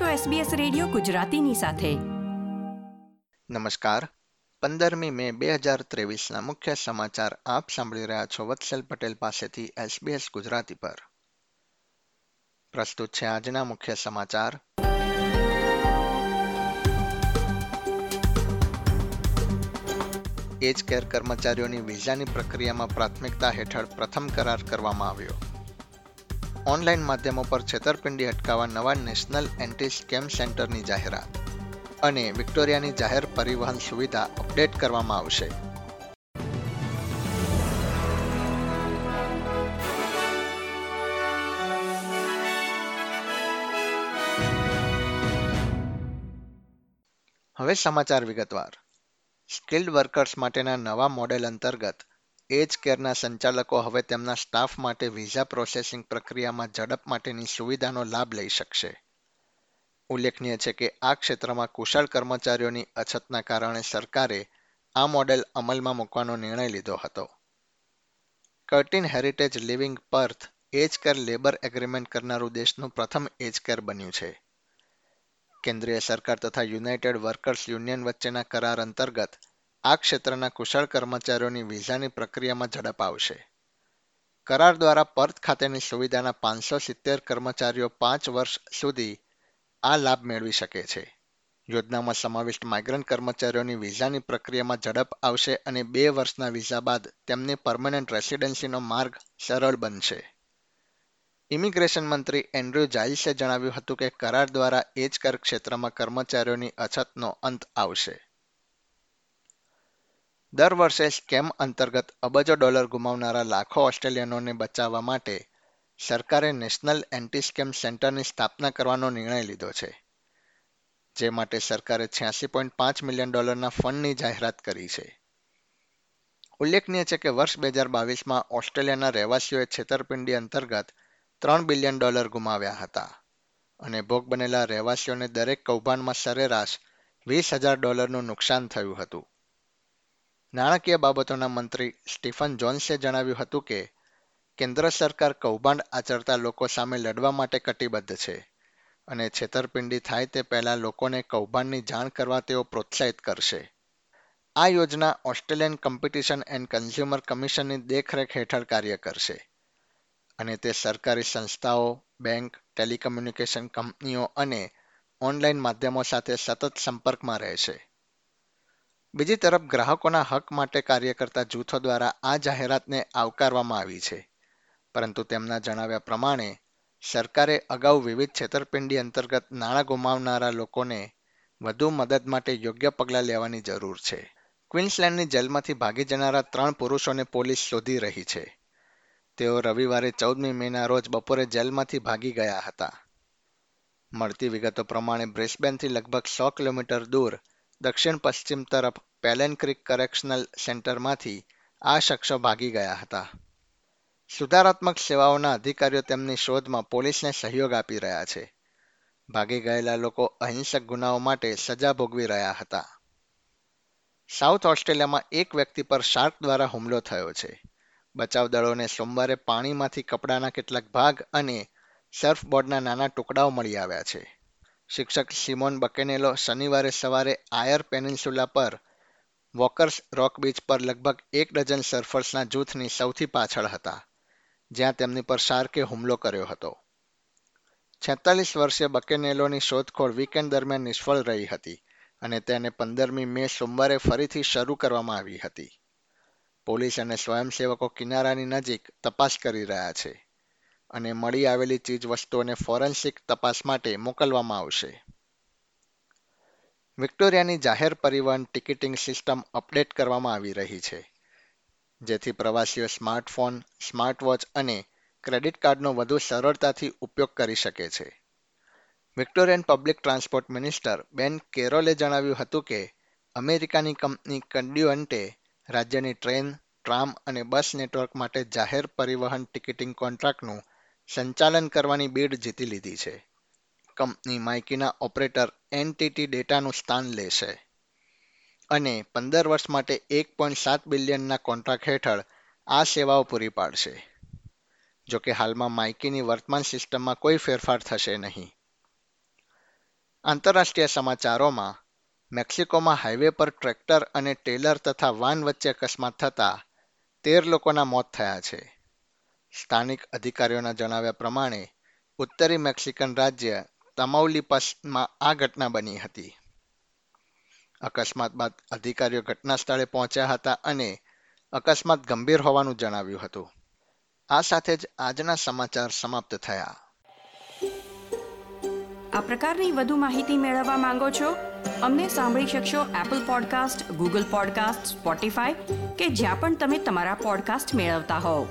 છો SBS radio ગુજરાતીની સાથે. નમસ્કાર. પંદરમી મે બે હજાર ત્રેવીસના મુખ્ય સમાચાર આપ સાંભળી રહ્યા છો વત્સલ પટેલ પાસેથી SBS ગુજરાતી પર. પ્રસ્તુત છે આજના મુખ્ય સમાચાર. એજ કેર કર્મચારીઓની વિઝાની પ્રક્રિયામાં પ્રાથમિકતા હેઠળ પ્રથમ કરાર કરવામાં આવ્યો. ઓનલાઈન માધ્યમો પર છેતરપિંડી અટકાવવા નવા નેશનલ એન્ટી સ્કેમ સેન્ટરની જાહેરાત અને વિક્ટોરિયાની જાહેર પરિવહન સુવિધા અપડેટ કરવામાં આવશે. હવે સમાચાર વિગતવાર. સ્કિલ્ડ વર્કર્સ માટેના નવા મોડેલ અંતર્ગત એજ કેરના સંચાલકો હવે તેમના સ્ટાફ માટે વિઝા પ્રોસેસિંગ પ્રક્રિયામાં ઝડપ માટેની સુવિધાનો લાભ લઈ શકશે. ઉલ્લેખનીય છે કે આ ક્ષેત્રમાં કુશળ કર્મચારીઓની અછતના કારણે સરકારે આ મોડેલ અમલમાં મૂકવાનો નિર્ણય લીધો હતો. Curtin Heritage Living Perth age care labour agreement કરનારું દેશનું પ્રથમ એજ કેર બન્યું છે. કેન્દ્રીય સરકાર તથા યુનાઇટેડ વર્કર્સ યુનિયન વચ્ચેના કરાર અંતર્ગત આ ક્ષેત્રના કુશળ કર્મચારીઓની વિઝાની પ્રક્રિયામાં ઝડપ આવશે. કરાર દ્વારા પર્થ ખાતેની સુવિધાના પાંચસો સિત્તેર કર્મચારીઓ પાંચ વર્ષ સુધી આ લાભ મેળવી શકે છે. યોજનામાં સમાવિષ્ટ માઇગ્રન્ટ કર્મચારીઓની વિઝાની પ્રક્રિયામાં ઝડપ આવશે અને બે વર્ષના વિઝા બાદ તેમની પરમનન્ટ રેસિડેન્સીનો માર્ગ સરળ બનશે. ઇમિગ્રેશન મંત્રી એન્ડ્રુ જાઇલ્સે જણાવ્યું હતું કે કરાર દ્વારા એજ કર ક્ષેત્રમાં કર્મચારીઓની અછતનો અંત આવશે. દર વર્ષે સ્કેમ અંતર્ગત અબજો ડોલર ગુમાવનારા લાખો ઓસ્ટ્રેલિયનોને બચાવવા માટે સરકારે નેશનલ એન્ટી સ્કેમ સેન્ટરની સ્થાપના કરવાનો નિર્ણય લીધો છે, જે માટે સરકારે છ્યાસી પોઈન્ટ પાંચ મિલિયન ડોલરના ફંડની જાહેરાત કરી છે. ઉલ્લેખનીય છે કે વર્ષ બે હજાર બાવીસમાં ઓસ્ટ્રેલિયાના રહેવાસીઓએ છેતરપિંડી અંતર્ગત ત્રણ બિલિયન ડોલર ગુમાવ્યા હતા અને ભોગ બનેલા રહેવાસીઓને દરેક કૌભાંડમાં સરેરાશ વીસ હજાર ડોલરનું નુકસાન થયું હતું. નાણાકીય બાબતોના મંત્રી સ્ટીફન જોન્સે જણાવ્યું હતું કે, કેન્દ્ર સરકાર કૌભાંડ આચરતા લોકો સામે લડવા માટે કટિબદ્ધ છે અને છેતરપિંડી થાય તે પહેલાં લોકોને કૌભાંડની જાણ કરવા તેઓ પ્રોત્સાહિત કરશે. આ યોજના ઓસ્ટ્રેલિયન કોમ્પિટિશન એન્ડ કન્ઝ્યુમર કમિશનની દેખરેખ હેઠળ કાર્ય કરશે અને તે સરકારી સંસ્થાઓ, બેંક, ટેલિકમ્યુનિકેશન કંપનીઓ અને ઓનલાઈન માધ્યમો સાથે સતત સંપર્કમાં રહેશે. બીજી તરફ ગ્રાહકોના હક માટે કાર્ય કરતા જૂથો દ્વારા આ જાહેરાતને આવકારવામાં આવી છે. પરંતુ તેમના જણાવ્યા પ્રમાણે, સરકારે અગાઉ વિવિધ છેતરપિંડી અંતર્ગત નાણાં ગુમાવનારા લોકોને વધુ મદદ માટે યોગ્ય પગલાં લેવાની જરૂર છે. ક્વિન્સલેન્ડની જેલમાંથી ભાગી જનારા ત્રણ પુરુષોને પોલીસ શોધી રહી છે. તેઓ રવિવારે ચૌદમી મેના રોજ બપોરે જેલમાંથી ભાગી ગયા હતા. મળતી વિગતો પ્રમાણે બ્રિસ્બેનથી લગભગ સો કિલોમીટર દૂર દક્ષિણ પશ્ચિમ તરફ પેલેન ક્રિક કરેક્શનલ સેન્ટરમાંથી આ શખ્સો ભાગી ગયા હતા. સુધારાત્મક સેવાઓના અધિકારીઓ તેમની શોધમાં પોલીસને સહયોગ આપી રહ્યા છે. ભાગી ગયેલા લોકો અહિંસક ગુનાઓ માટે સજા ભોગવી રહ્યા હતા. સાઉથ ઓસ્ટ્રેલિયામાં એક વ્યક્તિ પર શાર્ક દ્વારા હુમલો થયો છે. બચાવ દળોને સોમવારે પાણીમાંથી કપડાના કેટલાક ભાગ અને સર્ફબોર્ડના નાના ટુકડાઓ મળી આવ્યા છે. શિક્ષક સિમોન બકેનેલો શનિવારે સવારે આયર પેનિન્સુલા પર, વોકર્સ રોક બીચ પર લગભગ એક ડઝન સર્ફર્સના જૂથની સૌથી પાછળ હતા, જ્યાં તેમની પર શાર્કે હુમલો કર્યો હતો. છેતાલીસ વર્ષીય બકેનેલોની શોધખોળ વીકેન્ડ દરમિયાન નિષ્ફળ રહી હતી અને તેને પંદરમી મે સોમવારે ફરીથી શરૂ કરવામાં આવી હતી. પોલીસ અને સ્વયંસેવકો કિનારાની નજીક તપાસ કરી રહ્યા છે. અને મળી આવેલી ચીજવસ્તુઓને ફોરેન્સિક તપાસ માટે મોકલવામાં આવશે. વિક્ટોરિયાની જાહેર પરિવહન ટિકિટિંગ સિસ્ટમ અપડેટ કરવામાં આવી રહી છે, જેથી પ્રવાસીઓ સ્માર્ટફોન સ્માર્ટ વોચ અને ક્રેડિટ કાર્ડનો વધુ સરળતાથી ઉપયોગ કરી શકે છે. વિક્ટોરિયન પબ્લિક ટ્રાન્સપોર્ટ મિનિસ્ટર બેન કેરોલે જણાવ્યું હતું કે, અમેરિકાની કંપની કન્ડ્યુઅન્ટે રાજ્યની ટ્રેન, ટ્રામ અને બસ નેટવર્ક માટે જાહેર પરિવહન ટિકિટિંગ કોન્ટ્રાક્ટનું સંચાલન કરવાની બીડ જીતી લીધી છે. કંપની માઇકીના ઓપરેટર એનટીટી ડેટાનું સ્થાન લેશે. અને પંદર વર્ષ માટે એક પોઈન્ટ સાત બિલિયનના કોન્ટ્રાક્ટ હેઠળ આ સેવાઓ પૂરી પાડશે. જોકે હાલમાં માઇકીની વર્તમાન સિસ્ટમમાં કોઈ ફેરફાર થશે નહીં. આંતરરાષ્ટ્રીય સમાચારોમાં, મેક્સિકોમાં હાઈવે પર ટ્રેક્ટર અને ટેલર તથા વાન વચ્ચે અકસ્માત થતા તેર લોકોના મોત થયા છે. સ્થાનિક અધિકારીઓના જણાવ્યા પ્રમાણે, ઉત્તરી મેક્સિકન રાજ્ય તમાઉલીપસમાં આ ઘટના બની હતી. અકસ્માત બાદ અધિકારીઓ ઘટના સ્થળે પહોંચ્યા હતા અને અકસ્માત ગંભીર હોવાનું જણાવ્યું હતું. આ સાથે જ આજના સમાચાર સમાપ્ત થયા. આ પ્રકારની વધુ માહિતી મેળવવા માંગો છો? અમને સાંભળી શકશો Apple podcast Google podcast Spotify કે જ્યાં પણ તમે તમારા પોડકાસ્ટ મેળવતા હોવ.